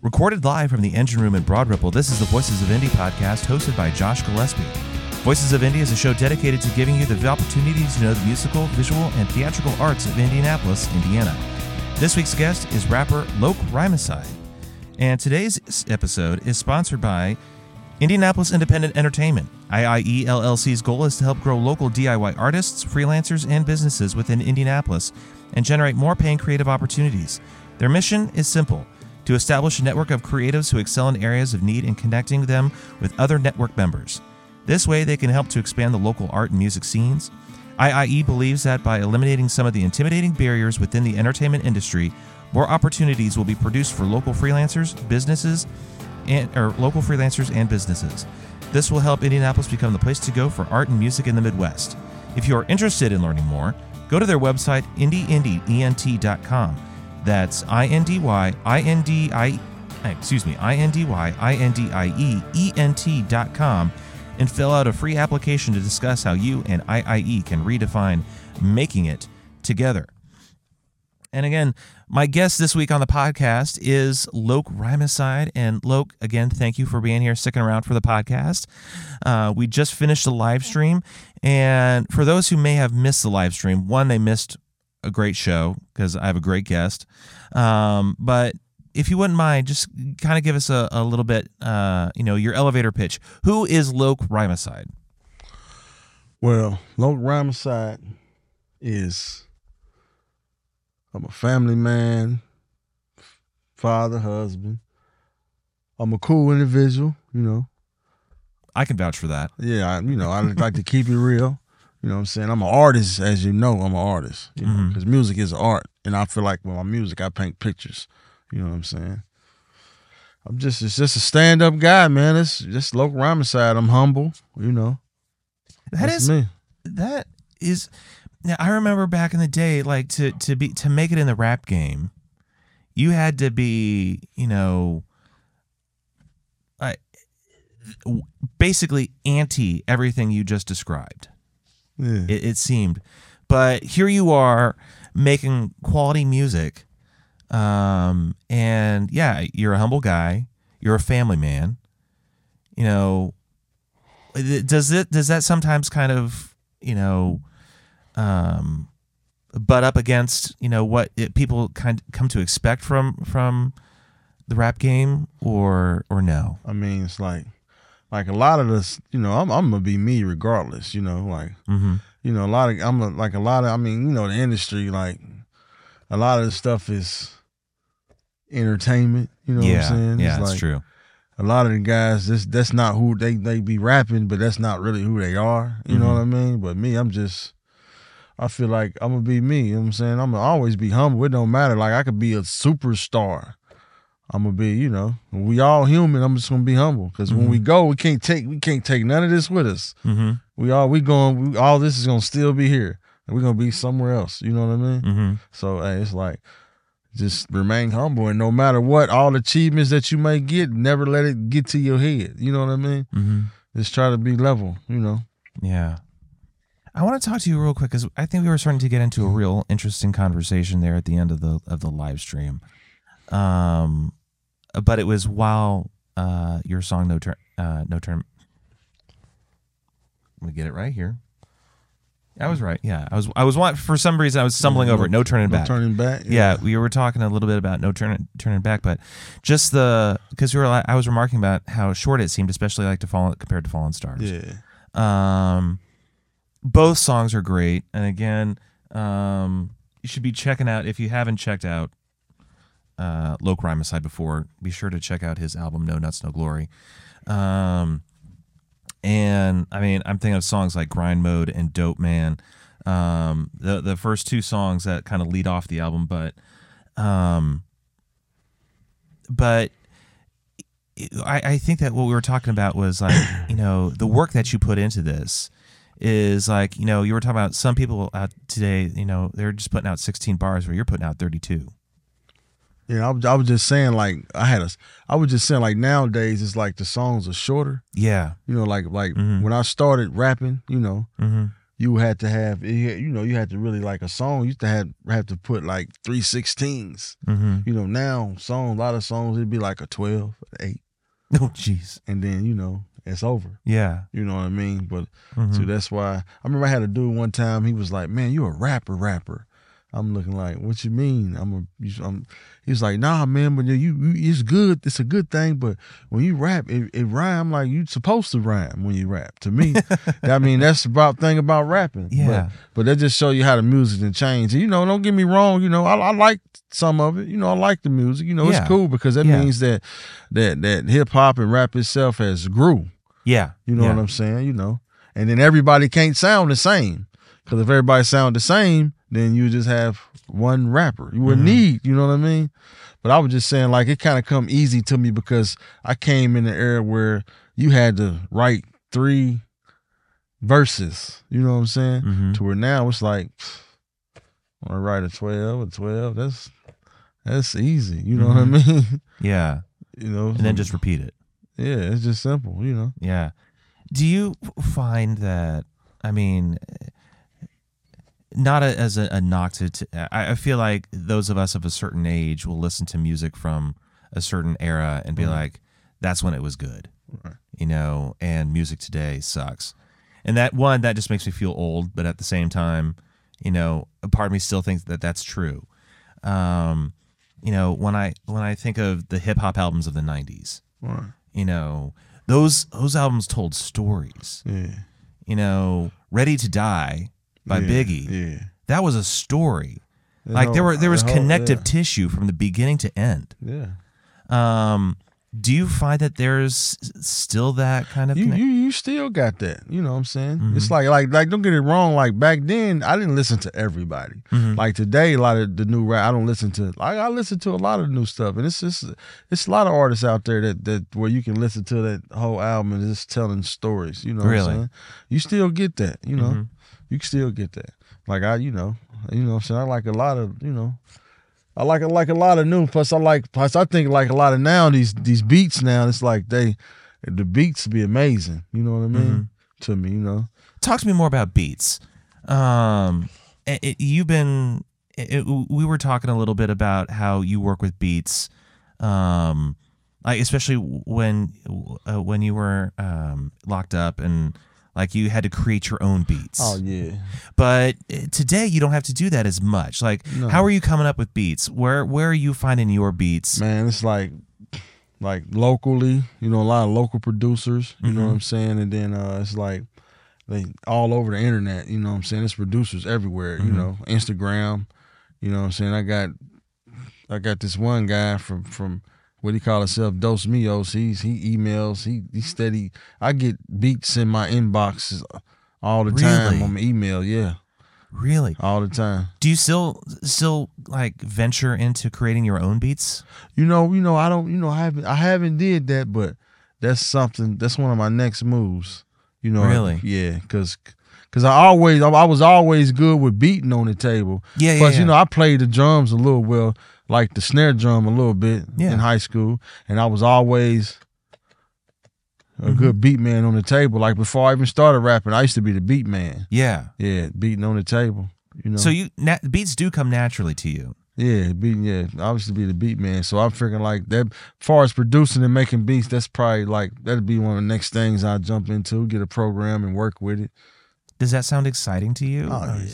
Recorded live from the engine room in Broad Ripple, this is the Voices of Indie podcast hosted by Josh Gillespie. Voices of Indie is a show dedicated to giving you the opportunity to know the musical, visual, and theatrical arts of Indianapolis, Indiana. This week's guest is rapper Loc Rhymacide. And today's episode is sponsored by Indianapolis Independent Entertainment. IIE LLC's goal is to help grow local DIY artists, freelancers, and businesses within Indianapolis and generate more paying creative opportunities. Their mission is simple to establish a network of creatives who excel in areas of need and connecting them with other network members. This way, they can help to expand the local art and music scenes. IIE believes that by eliminating some of the intimidating barriers within the entertainment industry, more opportunities will be produced for local freelancers, businesses, and or local freelancers and businesses. This will help Indianapolis become the place to go for art and music in the Midwest. If you are interested in learning more, go to their website indieent.com. That's I N D Y I N D I excuse me, I N D Y I N D I E E N T dot com and fill out a free application to discuss how you and IIE can redefine making it together. And again, my guest this week on the podcast is Loc Rhymacide. And Loc, again, thank you for being here, sticking around for the podcast. Uh, we just finished the live stream. And for those who may have missed the live stream, one, they missed a great show because I have a great guest. Um, but if you wouldn't mind, just kind of give us a, a little bit, uh, you know, your elevator pitch. Who is Loc Rhymacide? Well, Loc Rhymacide is I'm a family man, father, husband. I'm a cool individual, you know. I can vouch for that. Yeah, I, you know, I like to keep it real. You know what I'm saying? I'm an artist, as you know, I'm an artist. You know, because music is art. And I feel like with my music, I paint pictures. You know what I'm saying? I'm just it's just a stand up guy, man. It's just Loc Rhymacide. I'm humble, you know. That That's is me. that is now I remember back in the day, like to to be to make it in the rap game, you had to be, you know, uh, basically anti everything you just described. Yeah. It, it seemed, but here you are making quality music, um, and yeah, you're a humble guy. You're a family man. You know, does it does that sometimes kind of you know um butt up against you know what it, people kind of come to expect from from the rap game or or no I mean, it's like like a lot of this, you know, I'm I'm gonna be me regardless, you know, like mm-hmm. you know, a lot of I'm a, like a lot of I mean, you know, the industry like a lot of the stuff is entertainment, you know yeah what I'm saying? yeah It's that's like true A lot of the guys, this that's not who they they be rapping, but that's not really who they are. You know Mhm. what I mean? But me, I'm just I feel like I'm gonna be me. You know what I'm saying? I'm gonna always be humble. It don't matter. Like I could be a superstar. I'm gonna be, you know, we all human. I'm just gonna be humble because when we go, we can't take we can't take none of this with us. mm-hmm. We all we going. We, all this is gonna still be here, and we're gonna be somewhere else. You know what I mean? Mm-hmm. So hey, it's like just remain humble, and no matter what, all achievements that you may get, never let it get to your head. You know what I mean? Mm-hmm. Just try to be level. You know? Yeah. I want to talk to you real quick because I think we were starting to get into a real interesting conversation there at the end of the of the live stream. Um, but it was while uh your song no turn uh no turn. Let me get it right here. I was right. Yeah, I was. I was for some reason I was stumbling over it. No turning No back. turning back. Yeah, we were talking a little bit about no turning turning back, but just the because we were I was remarking about how short it seemed, especially like to fall compared to Fallen Stars. Yeah. Um, both songs are great, and again, um, you should be checking out if you haven't checked out uh, Rhymacide, before. Be sure to check out his album No Nuts No Glory. Um, and I mean, I'm thinking of songs like Grind Mode and Dope Man. Um, the the first two songs that kind of lead off the album, but um, but I, I think that what we were talking about was like, you know, the work that you put into this is like, you know, you were talking about some people out today, you know, they're just putting out 16 bars where you're putting out 32. Yeah. I, was- I was just saying, like, I had a, I was just saying, like, nowadays it's like the songs are shorter. Yeah. You know, like, like Mhm. when I started rapping, you know, Mm-hmm. you had to have you know you had to really like a song. You used to have have to put like three sixteens. Mm-hmm. You know now songs a lot of songs it'd be like a twelve, eight, Oh, jeez. and then you know it's over. Yeah. You know what I mean? But Mhm. so that's why I remember I had a dude one time. He was like, "Man, you're a rapper, rapper." I'm looking like, "What you mean?" I'm a. you- I'm, he was like, "Nah, man, but you, you, it's good. It's a good thing. But when you rap, it, it rhyme like you supposed to rhyme when you rap. To me, I mean, that's about thing about rapping. Yeah. But, but that just show you how the music can change. And, you know, don't get me wrong. You know, I, I like some of it. You know, I like the music. You know, Yeah. it's cool because that Yeah. means that that that hip hop and rap itself has grew. Yeah. You know yeah. what I'm saying? You know, and then everybody can't sound the same because if everybody sound the same, then you just have one rapper. You wouldn't Mhm. need. You know what I mean? But I was just saying, like, it kind of come easy to me because I came in the era where you had to write three verses. You know what I'm saying? Mhm. To where now it's like, want to write a twelve, a twelve. That's that's easy. You know what I mean? Yeah. you know, And then just repeat it. yeah, it's just simple. You know. Yeah. Do you find that? I mean, not a, as a, a knock to. to I, I feel like those of us of a certain age will listen to music from a certain era and be Mhm. like, "That's when it was good," Right. you know. And music today sucks. And that one that just makes me feel old, but at the same time, you know, a part of me still thinks that that's true. Um, you know, when I when I think of the hip hop albums of the '90s, Right. you know those those albums told stories Yeah. you know ready to die by yeah, biggie Yeah. that was a story The like there were there was the whole- connective tissue from the beginning to end Yeah. yeah. um do you find that there's still that kind of You, you you still got that. You know what I'm saying? Mhm. It's like like like don't get it wrong. Like back then, I didn't listen to everybody. Mhm. Like today, a lot of the new rap, I don't listen to. Like I listen to a lot of new stuff, and it's just it's a lot of artists out there that that where you can listen to that whole album and just telling stories. You know, what Really? I'm saying? You still get that. You know, Mhm. You can still get that. Like I, you know, you know, what I'm saying I like a lot of you know. I like I like a lot of new. Plus, I like. Plus, I think like a lot of now these these beats now. It's like they, the beats be amazing. You know what I mean? Mhm. To me, you know. talk to me more about beats um it, it- you've been it, it- we were talking a little bit about how you work with beats um like especially when uh, when you were um locked up and like you had to create your own beats Oh yeah. but uh, today you don't have to do that as much like No. how are you coming up with beats where where are you finding your beats Man, it's like like locally, you know, a lot of local producers, you know Mhm. what I'm saying? And then uh it's like they all over the internet, you know what I'm saying? It's producers everywhere, you Mhm. know, Instagram, you know what I'm saying? I got I got this one guy from from what he call himself, Dos Mios. He's he emails, he he steady I get beats in my inboxes all the time Really? on my email, yeah. really All the time. do you still still like venture into creating your own beats You know, you know, I don't, you know, I haven't, I haven't did that, but that's something. That's one of my next moves. You know, Really? yeah, because, because I always, I was always good with beating on the table. yeah yeah, Plus, yeah. you know, I played the drums a little well, like the snare drum a little bit Yeah. in high school, and I was always a Mhm. good beat man on the table. Like before I even started rapping, I used to be the beat man. yeah Yeah, beating on the table. You know. So you na- beats do come naturally to you. Yeah, beating. Yeah, I used to be the beat man, so I'm figuring like that. Far as producing and making beats, that's probably like that'd be one of the next things I jump into, get a program and work with it. Does that sound exciting to you? Oh yeah,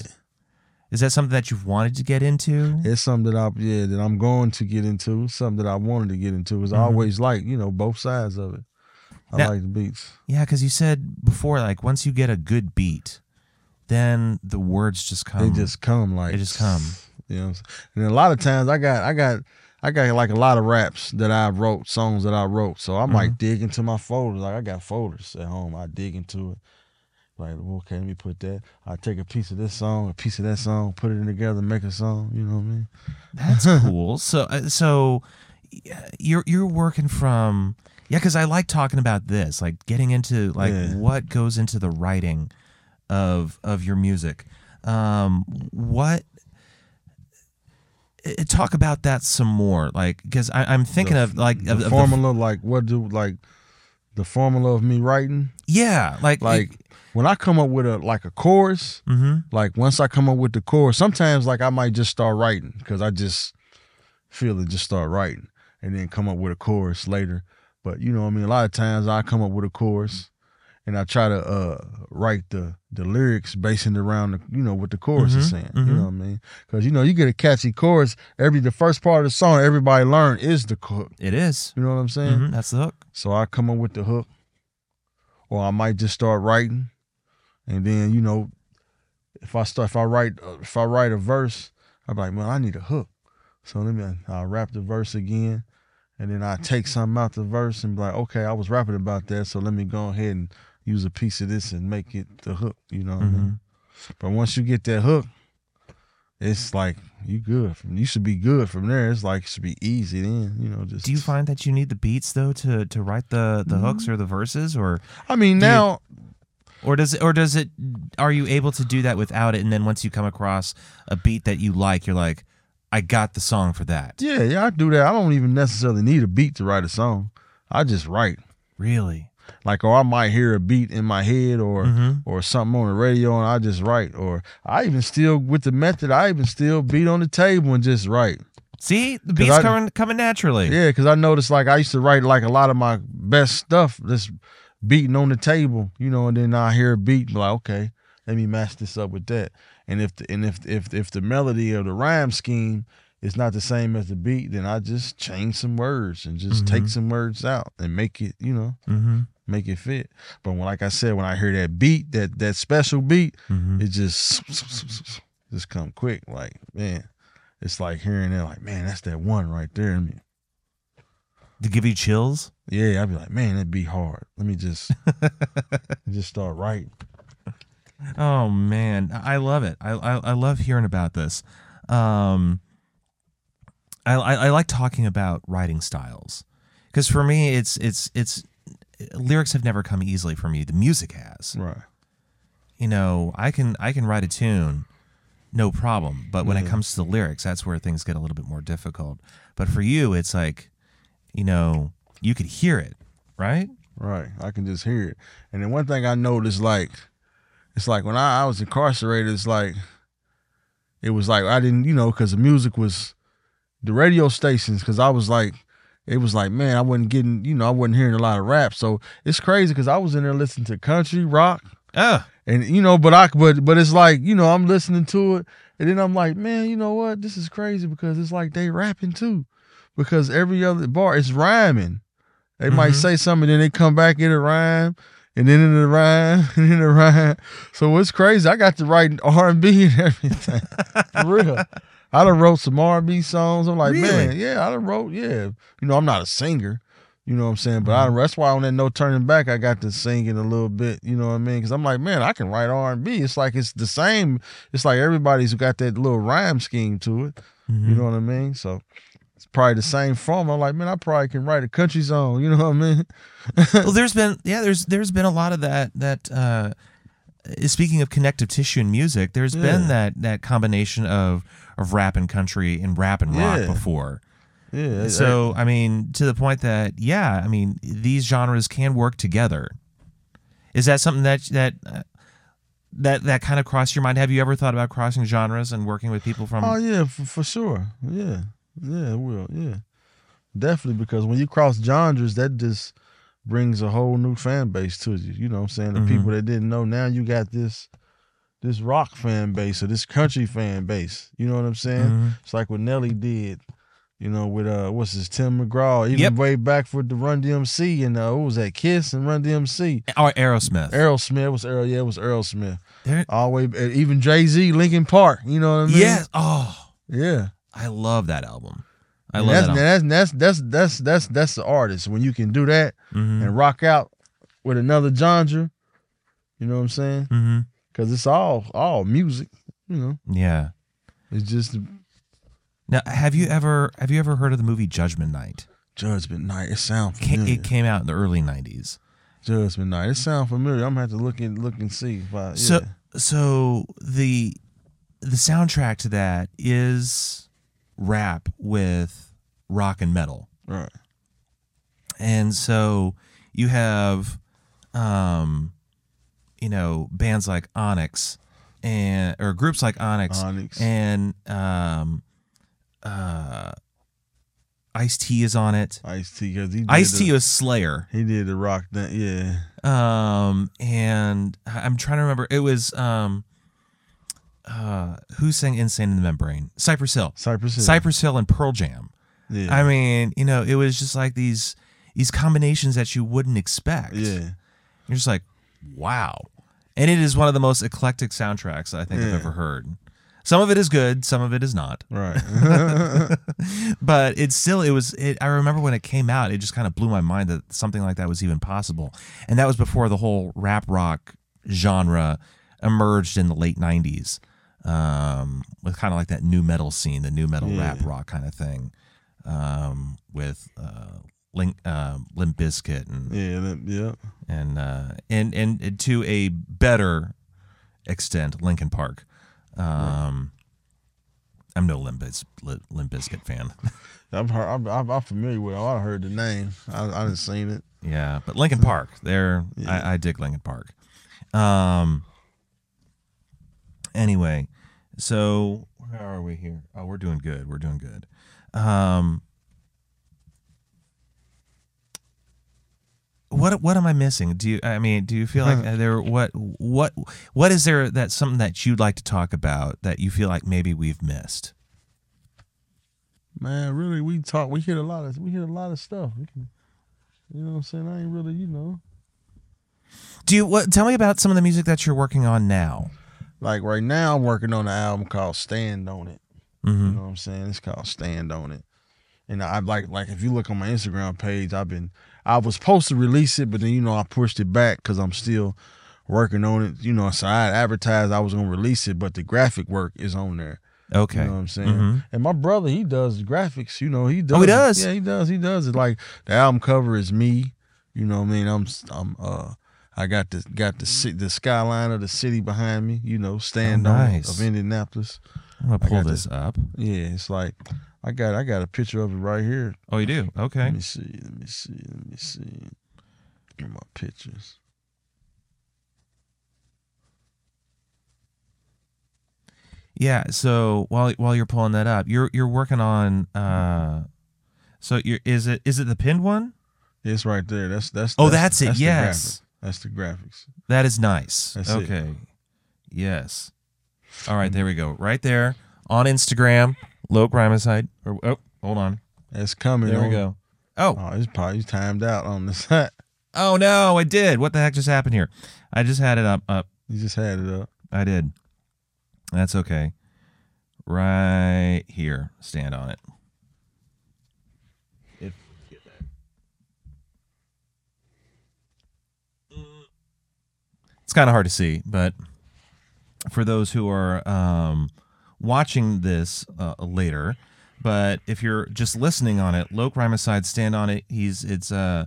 is, that something that you've wanted to get into? it's something that I yeah that I'm going to get into. Something that I wanted to get into. Is I Mhm. always like you know both sides of it. I Now- like the beats. Yeah, because you said before, like once you get a good beat, then the words just come. they just come like they just come. You know, what I'm saying? and a lot of times I got I got I got like a lot of raps that I wrote, songs that I wrote. So I might Mm-hmm. dig into my folders. Like I got folders at home. I dig into it. Like okay, let me put that. I take a piece of this song, a piece of that song, put it in together, make a song. You know what I mean? That's cool. So, uh, so you're you're working from yeah, because I like talking about this, like getting into like Yeah. what goes into the writing of of your music. Um, what uh, talk about that some more, like because I'm thinking The- of like the of, of the- formula, like what do like the formula of me writing? yeah, like Like when I come up with a like a chorus, Mm-hmm. like once I come up with the chorus, sometimes like I might just start writing because I just feel it, just start writing and then come up with a chorus later. But you know, what I mean, a lot of times I come up with a chorus and I try to uh write the the lyrics basing around the, you know what the chorus is Mhm, saying. mhm. You know what I mean? Because you know you get a catchy chorus, every the first part of the song everybody learn is the hook. It is. You know what I'm saying? Mhm, That's the hook. So I come up with the hook, or I might just start writing, and then you know, if I start, if I write, if I write a verse, I'm like, man, I need a hook. So let me, I'll rap the verse again, and then I take something out the verse and be like, okay, I was rapping about that, so let me go ahead and use a piece of this and make it the hook. You know what I Mm-hmm. mean? But once you get that hook, it's like you good. From, you should be good from there. It's like it should be easy then. You know, just Do you find that you need the beats though to to write the the hooks or the verses, or I mean, do you- now or does it or does it? Are you able to do that without it? And then once you come across a beat that you like, you're like, I got the song for that. Yeah, yeah, I do that. I don't even necessarily need a beat to write a song. I just write. Really? Like, or I might hear a beat in my head or Mhm. or something on the radio and I just write. Or I even still with the method, I even still beat on the table and just write. See, the beats I- coming coming naturally. Yeah, because I noticed like I used to write like a lot of my best stuff just beating on the table, you know, and then I hear a beat, be like, okay, let me match this up with that. And if the, and if if if the melody or the rhyme scheme is not the same as the beat, then I just change some words and just take Mhm. some words out and make it, you know, Mm-hmm. make it fit. But when like I said, when I hear that beat, that that special beat, Mm-hmm. it just just come quick. Like, man, it's like hearing that, like, man, that's that one right there. I mean, To give you chills. yeah, I'd be like, man, that'd be hard. Let me just just start writing. Oh man, I I love it. I I, I love hearing about this. Um, I, I I like talking about writing styles because for me, it's it's it's lyrics have never come easily for me. The music has. Right. You know, I can I can write a tune, no problem. But when it comes to the lyrics, that's where things get a little bit more difficult. But for you, it's like, you know, you could hear it, right? Right. I can just hear it. And then one thing I noticed, like, it's like when I, I was incarcerated, it's like, it was like, I didn't, you know, because the music was, the radio stations, because I was like, it was like, man, I wasn't getting, you know, I wasn't hearing a lot of rap. So it's crazy because I was in there listening to country, rock, Oh, and you know, but I but but it's like, you know, I'm listening to it, and then I'm like, man, you know what? This is crazy because it's like they rapping too. Because every other bar is rhyming. They might Mhm. say something, then they come back in a rhyme, and then in the rhyme, and in the rhyme. So it's crazy. I got to write R and B and everything. For real. I done wrote some R and B songs. I'm like, man, yeah, I done wrote, yeah. You know, I'm not a singer. You know what I'm saying? But I, that's why on that No Turning Back, I got to sing it a little bit. You know what I mean? Because I'm like, man, I can write R and B. It's like it's the same. It's like everybody's got that little rhyme scheme to it. Mm-hmm. You know what I mean? So it's probably the same form. I'm like, man, I probably can write a country song. You know what I mean? well there's been yeah there's there's been a lot of that that uh speaking of connective tissue in music there's been that that combination of of rap and country and rap and rock Yeah. before Yeah. so i mean to the point that yeah i mean these genres can work together is that something that that uh, that that kind of crossed your mind have you ever thought about crossing genres and working with people from Oh yeah, for, for sure. Yeah, yeah, it will. Yeah, definitely. Because when you cross genres, that just brings a whole new fan base to you. You know what I'm saying? The Mhm. people that didn't know now you got this this rock fan base or this country fan base. You know what I'm saying? Mhm. It's like what Nelly did. You know, with uh, what's his Tim McGraw, even Yep. way back for the Run DMC and uh, what was that Kiss and Run DMC. or aerosmith Aerosmith was Earl, yeah, it was Aerosmith. There- All way, even Jay Z, Linkin Park. You know what I mean? yes oh yeah. I love that album i And love that's, that album. that's that's that's that's that's that's the artist when you can do that Mhm. and rock out with another genre. You know what I'm saying? Mhm. Because it's all all music. You know, yeah it's just Now, have you ever have you ever heard of the movie Judgment Night? Judgment Night. It sounds familiar. It came out in the early '90s. Judgment Night. It sounds familiar. I'm gonna have to look and look and see if I. Yeah. So, so the the soundtrack to that is rap with rock and metal, right. and so you have, um, you know bands like Onyx and or groups like Onyx, Onyx. and um, uh, Ice T is on it. Ice T because he Ice T was Slayer. he did the rock that yeah Um, and I'm trying to remember. It was um, uh, who sang "Insane in the Membrane"? Cypress Hill. Cypress Hill. Cypress Hill and Pearl Jam. yeah I mean, you know, it was just like these these combinations that you wouldn't expect. yeah You're just like, wow. And it is one of the most eclectic soundtracks I think I've ever heard. Some of it is good, some of it is not. right But it's still it was it, I remember when it came out, it just kind of blew my mind that something like that was even possible. And that was before the whole rap rock genre emerged in the late 90s. Um, with kind of like that nu metal scene, the nu metal rap rock kind of thing. Um, with uh Link uh, Limp Bizkit and yeah that, yeah and uh, and and to a better extent, Linkin Park. Um, I'm no Limp, Biz, Limp Bizkit fan. I've heard I'm, I'm, I'm familiar with it. I heard the name I I didn't seen it yeah, but Linkin Park, there, Yeah. I, I dig Linkin Park. Um. Anyway, so where are we here? Oh, we're doing good. We're doing good. Um. What what am I missing? Do you I mean do you feel like there what what what is there that something that you'd like to talk about that you feel like maybe we've missed? man really we talk we hit a lot of we hit a lot of stuff we can, you know what I'm saying I ain't really you know Do you what tell me about some of the music that you're working on now? Like right now I'm working on an album called Stand on It Mm-hmm. You know what I'm saying? It's called Stand on It. And I like like if you look on my Instagram page, I've been I was supposed to release it, but then you know I pushed it back because I'm still working on it. You know, so I had advertised I was gonna release it, but the graphic work is on there. Okay. You know what I'm saying? Mhm. And my brother, he does graphics. You know, he does. Oh, he does? Yeah, he does. He does it. Like the album cover is me. You know what I mean? I'm I'm uh I got the got the the skyline of the city behind me. You know, stand Oh, on nice. of Indianapolis. I'm gonna pull this up. Yeah, it's like I got I got a picture of it right here. Oh, you do? Okay. Let me see. Let me see. Let me see. Get my pictures. Yeah. So while while you're pulling that up, you're you're working on. uh So you're is it is it the pinned one? It's right there. That's that's. Oh, that's it. the Yes. That's the graphics. That is nice. That's it. okay. Yes. All right. There we go. Right there on Instagram. Loc Rhymacide. Or oh, hold on. That's coming. There we go. Oh, Oh, it's probably timed out on the side. oh no! I did. What the heck just happened here? I just had it up. Up. You just had it up. I did. That's okay. Right here. Stand on it. If get that. It's kind of hard to see, but for those who are um, watching this uh, later, but if you're just listening on it, Loc Rhymacide, stand on it. He's it's uh,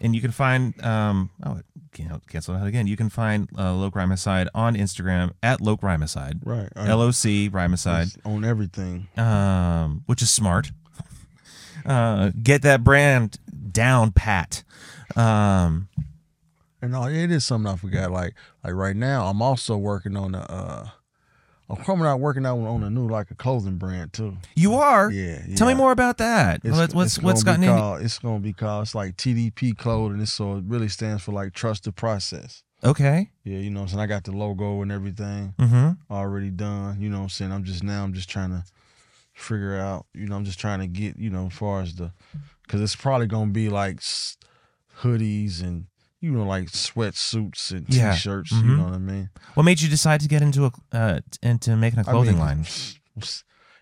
and you can find um oh it can't cancel that again. You can find uh, Loc Rhymacide on Instagram at Loc Rhymacide. Right. L O C Rhymacide, on everything. um, which is smart. Uh, get that brand down pat. Um, And no, it is something I forgot. Like like right now, I'm also working on a. Uh, I'm coming out working out on a new like a clothing brand too. you are. Yeah. Tell me more about that. It's, What- what's it's what's gotten be in? called, It's gonna be called. It's like TDP clothing. So it really stands for like trust the process. Okay. Yeah, you know what I'm saying? I got the logo and everything Mm-hmm. already done. You know what I'm saying? I'm just now I'm just trying to figure out, you know, I'm just trying to get, you know, as far as the cuz it's probably going to be like hoodies and you know like sweatsuits and Yeah. t-shirts, Mhm. you know what I mean? What made you decide to get into a uh, into making a I clothing mean, line?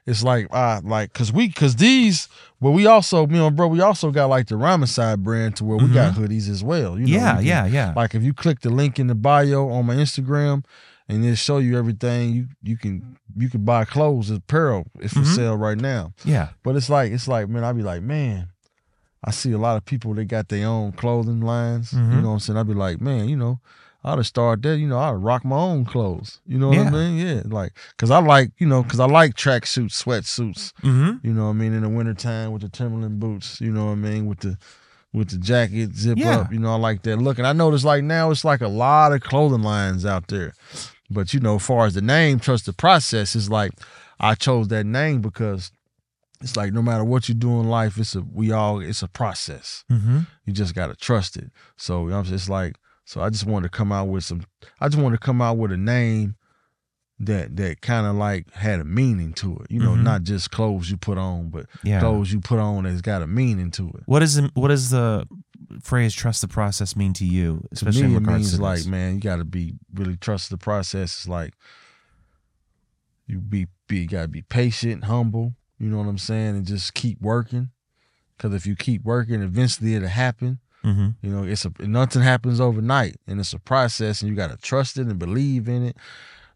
It's like uh like cuz we cuz these well we also, you know, bro, we also got like the Rhymacide brand to where we got hoodies as well, you know. Mm-hmm. yeah, can- yeah, yeah. Like if you click the link in the bio on my Instagram and it show you everything, you you can you can buy clothes, apparel, it's for Mhm. sale right now. yeah. But it's like it's like man, I'd be like man, I see a lot of people that got their own clothing lines. Mhm. You know what I'm saying? I'd be like man, you know. I'd have started that, you know. I'd rock my own clothes, you know what Yeah. I mean? Yeah, like, cause I like, you know, cause I like tracksuits, sweatsuits, Mm-hmm. you know what I mean, in the wintertime with the Timberland boots, you know what I mean, with the with the jacket zip Yeah. up. You know, I like that look. And I notice like now it's like a lot of clothing lines out there. But you know, as far as the name, trust the process is like I chose that name because it's like no matter what you do in life, it's a we all it's a process. Mm-hmm. You just gotta trust it. So you know, what I'm saying? it's like so. I just wanted to come out with some. I just wanted to come out with a name that that kind of like had a meaning to it. You know, Mhm. not just clothes you put on, but Yeah. clothes you put on that's got a meaning to it. What is the, what does the phrase "trust the process" mean to you, especially to me, in it means to like, this? man, you got to be really trust the process. It's like you be be you got to be patient, humble. You know what I'm saying, and just keep working. Because if you keep working, eventually it'll happen. Mm-hmm. You know, it's a nothing happens overnight, and it's a process, and you got to trust it and believe in it.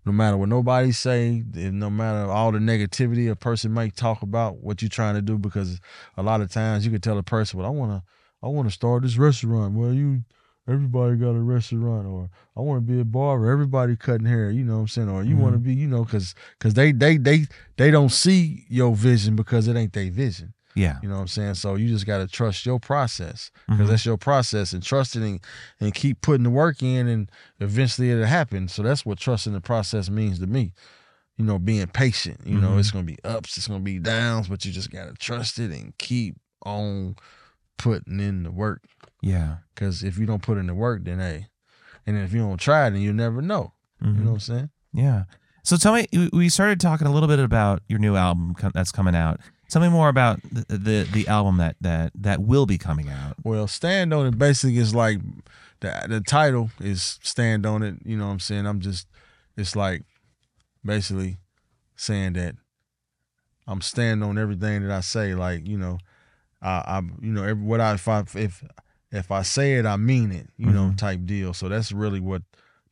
No matter what nobody say, and no matter all the negativity a person might talk about what you're trying to do, because a lot of times you can tell a person, "Well, I want to, I want to start this restaurant." Well, you, everybody got a restaurant, or I want to be a barber. Everybody cutting hair, you know what I'm saying? Or you want to be, you know, because because they they they they don't see your vision because it ain't their vision. Yeah. You know what I'm saying? So you just got to trust your process because Mhm. that's your process and trust it and, and keep putting the work in and eventually it'll happen. So that's what trusting the process means to me. You know, being patient. You know, Mhm. it's going to be ups, it's going to be downs, but you just got to trust it and keep on putting in the work. Yeah. Because if you don't put in the work, then hey, and if you don't try, then you'll never know. Mhm. You know what I'm saying? Yeah. So tell me, we- we started talking a little bit about your new album that's coming out. Tell me more about the the, the album that, that that will be coming out. Well, stand on it basically is like the the title is stand on it. You know what I'm saying? I'm just it's like basically saying that I'm standing on everything that I say. Like you know, I I you know every, what I if I if if I say it I mean it. You know Mhm. type deal. So that's really what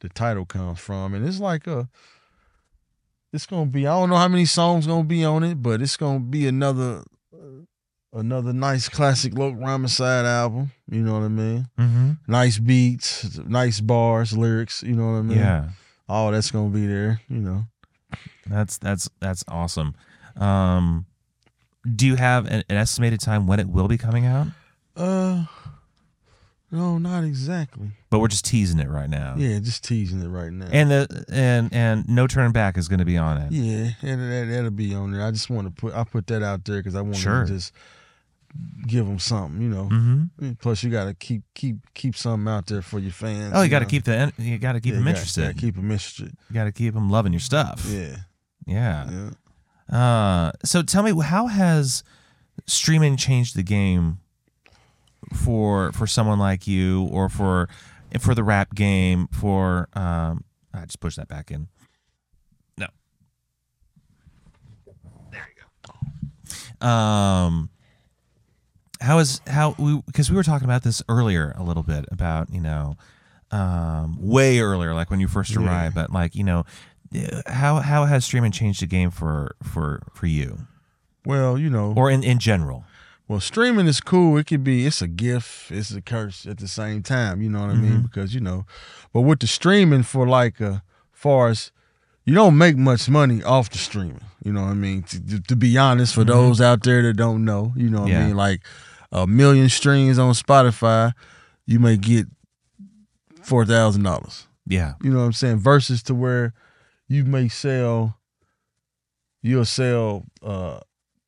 the title comes from, and it's like a. It's gonna be. I don't know how many songs gonna be on it, but it's gonna be another, uh, another nice classic Loc Rhymacide album. You know what I mean? Mm-hmm. nice beats, nice bars, lyrics. You know what I mean? Yeah. all that's gonna be there. You know. That's that's that's awesome. Um, do you have an, an estimated time when it will be coming out? Uh, no, not exactly. But we're just teasing it right now. Yeah, just teasing it right now. And the and and no turn back is going to be on it. yeah, and that, that'll be on there. I just want to put I put that out there because I want Sure. to just give them something. You know. Mm-hmm. Plus, you got to keep keep keep something out there for your fans. Oh, you got to keep the you got to keep Yeah, them gotta- interested. gotta keep them interested. you got to keep them loving your stuff. Yeah, Yeah. yeah. Uh, so tell me, how has streaming changed the game for for someone like you, or for for the rap game? For um, I just push that back in. No. There you go. Um, how is how we because we were talking about this earlier a little bit about you know um way earlier like when you first Yeah. arrived but like you know how how has streaming changed the game for for for you Well, you know, or in in general Well, streaming is cool. It could be it's a gift, it's a curse at the same time. You know what I mean? Mhm. Because you know, but with the streaming for like uh, far as you don't make much money off the streaming. You know what I mean? To, to- to be honest, for Mhm. those out there that don't know, you know what Yeah. I mean? Like a million streams on Spotify, you may get four thousand dollars. yeah You know what I'm saying? Versus to where you may sell, you'll sell, uh,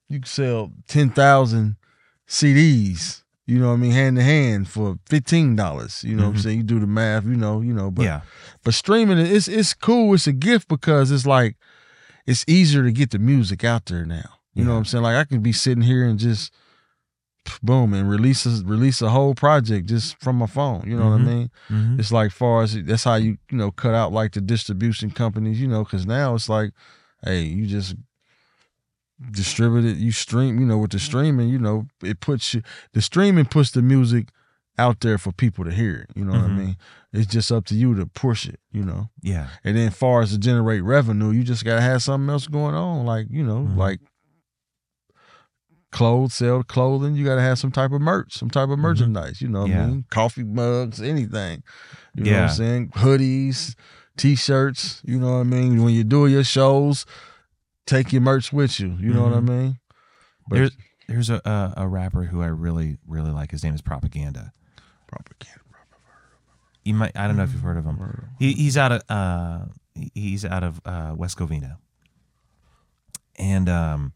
you can sell ten thousand CDs. You know what I mean, hand to hand for fifteen dollars. You know what Mhm. I'm saying? You do the math. You know, you know. But yeah but streaming it's it's cool. It's a gift because it's like it's easier to get the music out there now. You know what I'm saying? Like I can be sitting here and just boom and release a, release a whole project just from my phone. You know Mhm. what I mean? Mhm. It's like far as that's how you you know cut out like the distribution companies, you know, because now it's like, hey, you just distribute it, you stream, you know, with the streaming, you know, it puts you the streaming puts the music out there for people to hear it. You know what I Mhm. mean? It's just up to you to push it, you know. yeah And then far as to generate revenue, you just gotta have something else going on, like you know, Mhm. like clothes, sell clothing. You gotta have some type of merch, some type of merchandise. You know what Mm-hmm. Yeah. I mean? Coffee mugs, anything. You know what I'm saying? Hoodies, t-shirts. You know what I mean? When you're doing your shows, take your merch with you. You know what I Mhm. mean? But There's- there's a, a a rapper who I really really like. His name is Propaganda. Propaganda. You might I don't know if you've heard of him. He, he's out of uh he- he's out of uh, West Covina, and um,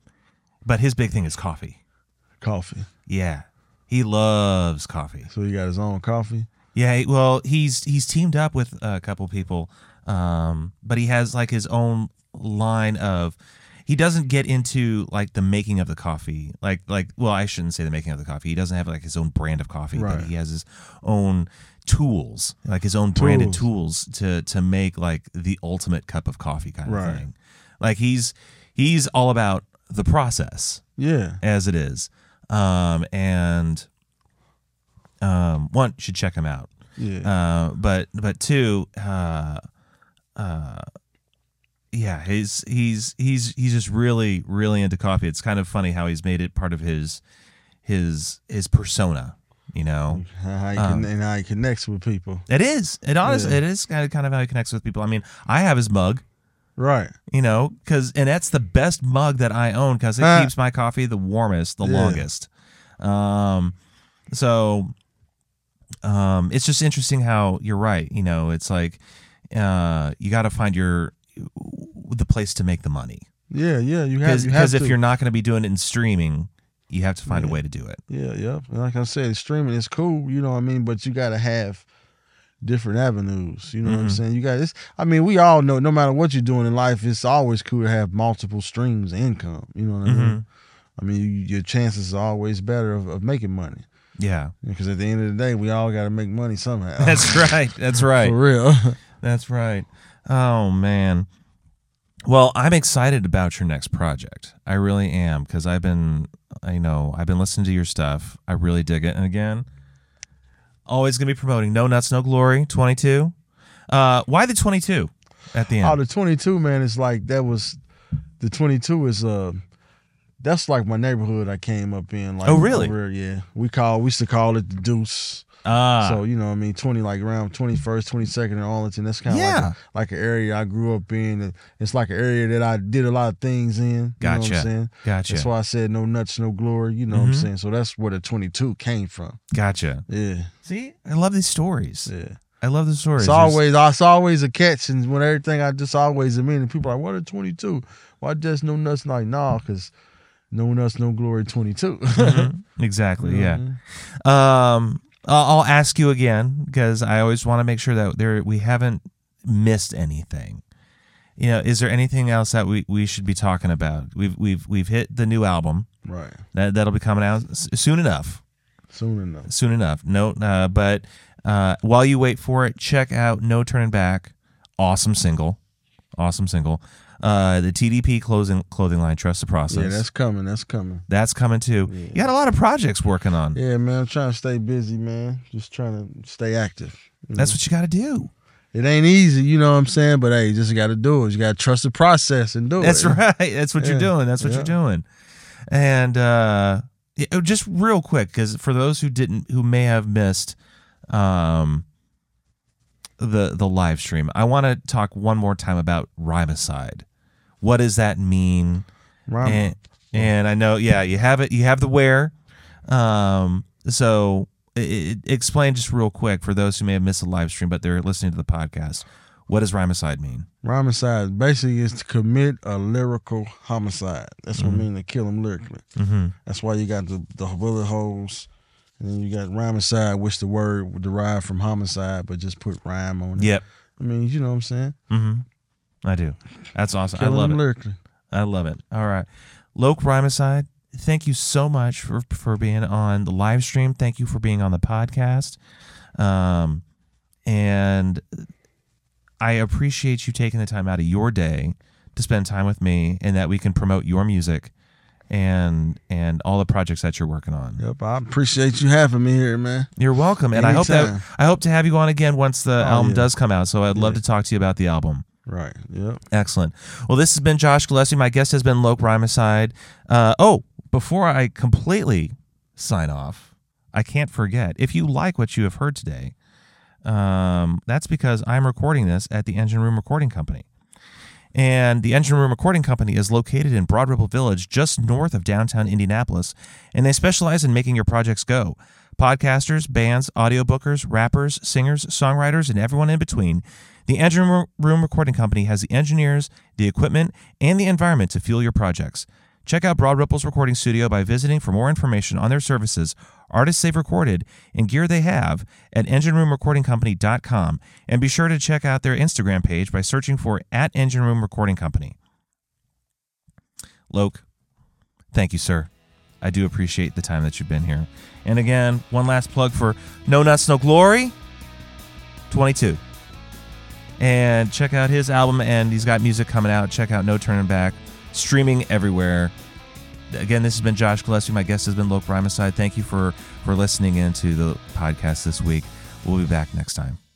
but his big thing is coffee. Coffee. Yeah, he loves coffee. So he got his own coffee. Yeah, he- well, he's he's teamed up with a couple people, um, but he has like his own line of. He doesn't get into like the making of the coffee, like like well, I shouldn't say the making of the coffee. He doesn't have like his own brand of coffee, Right. but he has his own tools, like his own branded tools to to make like the ultimate cup of coffee kind of Right. thing. Like he's he's all about the process Yeah. as it is, um, and um, one should check him out. Yeah. Uh, but but two, uh, uh, yeah, he's he's he's he's just really really into coffee. It's kind of funny how he's made it part of his his his persona. You know, how he um, can, and how he connects with people. it is. It honestly, Yeah. it is kind of kind of how he connects with people. I mean, I have his mug. Right. You know, because and that's the best mug that I own because it Ah. keeps my coffee the warmest, the Yeah. longest. Um, so um, it's just interesting how you're right. You know, it's like uh, you got to find your the place to make the money Yeah. Yeah. You have. because You have if you're not going to be doing it in streaming, you have to find a way to do it. Yeah, yeah. And Like I said, streaming is cool, you know what I mean, but you got to have different avenues, you know what I'm Mhm. saying? You got this I mean, we all know no matter what you're doing in life, it's always cool to have multiple streams of income, you know what I Mm-hmm. mean? I mean, you, your chances are always better of, of making money. Yeah, Because at the end of the day, we all got to make money somehow. that's right. That's right. For real. That's right. Oh man. Well, I'm excited about your next project. I really am because I've been, I know, I've been listening to your stuff. I really dig it. And again, always gonna be promoting No Nuts, No Glory, 22. Uh, why the 22 at the end? Oh, the 22, man, is like, that was, the 22 is, uh, that's like my neighborhood I came up in. Like, Oh, really? over- yeah. We call, we used to call it the Deuce. Ah, So you know, what I mean, twenty like around twenty first, twenty second in Arlington. That's kind of Yeah. like, like an area I grew up in. It's like an area that I did a lot of things in. You know what Gotcha. I'm saying? gotcha, That's why I said no nuts, no glory. You know what I'm Mhm. saying? So that's where the twenty two came from. gotcha. Yeah, See, I love these stories. yeah. I love the stories. It's always it's always a catch, and when everything I just always am in, and people are like, "What a twenty two? Why just no nuts?" Like, nah, because no nuts, no glory, twenty two. Mhm. exactly. Yeah. Um, I'll I'll ask you again because I always want to make sure that there we haven't missed anything. You know, is there anything else that we, we should be talking about? We've we've we've hit the new album Right. that that'll be coming out s- soon enough. Soon enough. Soon enough. No, uh, but uh, while you wait for it, check out No Turning Back. Awesome single, awesome single. Uh, the TDP clothing clothing line. Trust the process. Yeah, that's coming. That's coming. that's coming too. You got a lot of projects working on. Yeah, man. I'm trying to stay busy, man. Just trying to stay active. That's know? what you got to do. it ain't easy, you know what I'm saying? But hey, you just got to do it. You got to trust the process and do That's it. That's right. That's what you're doing. That's what you're doing. And uh, oh, just real quick, because for those who didn't, who may have missed um, the the live stream, I want to talk one more time about rhymacide. What does that mean? Rhyme- And, and I know, yeah, you have it. You have the where. Um, so i i explain just real quick for those who may have missed the live stream, but they're listening to the podcast. What does rhymacide mean? Homicide basically is to commit a lyrical homicide. That's what I mean to kill them lyrically. Mm-hmm. That's why you got the, the bullet holes. And then you got rhymacide, which the word derived from homicide, but just put rhyme on it. Yep. I mean, you know what I'm saying? Mm-hmm. I do. That's awesome. Killing I love it. lyrically. I love it. All right. Loc Rhymacide, thank you so much for, for being on the live stream. Thank you for being on the podcast. Um, and I appreciate you taking the time out of your day to spend time with me and that we can promote your music and and all the projects that you're working on. Yep. I appreciate you having me here, man. You're welcome. And I hope that I hope to have you on again once the album yeah. does come out. So I'd love to talk to you about the album. Right. Yeah. Excellent. Well, this has been Josh Gillespie. My guest has been Loc Rhymacide. Uh, oh, before I completely sign off, I can't forget if you like what you have heard today, um, that's because I'm recording this at the Engine Room Recording Company. And the Engine Room Recording Company is located in Broad Ripple Village, just north of downtown Indianapolis, and they specialize in making your projects go. Podcasters, bands, audiobookers, rappers, singers, songwriters, and everyone in between. The Engine Room Recording Company has the engineers, the equipment, and the environment to fuel your projects. Check out Broad Ripple's recording studio by visiting for more information on their services, artists they've recorded, and gear they have at engineroomrecordingcompany.com. And be sure to check out their Instagram page by searching for at Engine Room Recording Company. Loc, thank you, sir. I do appreciate the time that you've been here. And again, one last plug for No Nuts, No Glory 22. And check out his album, and he's got music coming out. Check out No Turning Back streaming everywhere. Again, this has been Josh Gillespie. My guest has been Loc Rhymacide. Thank you for for listening into the podcast this week. We'll be back next time.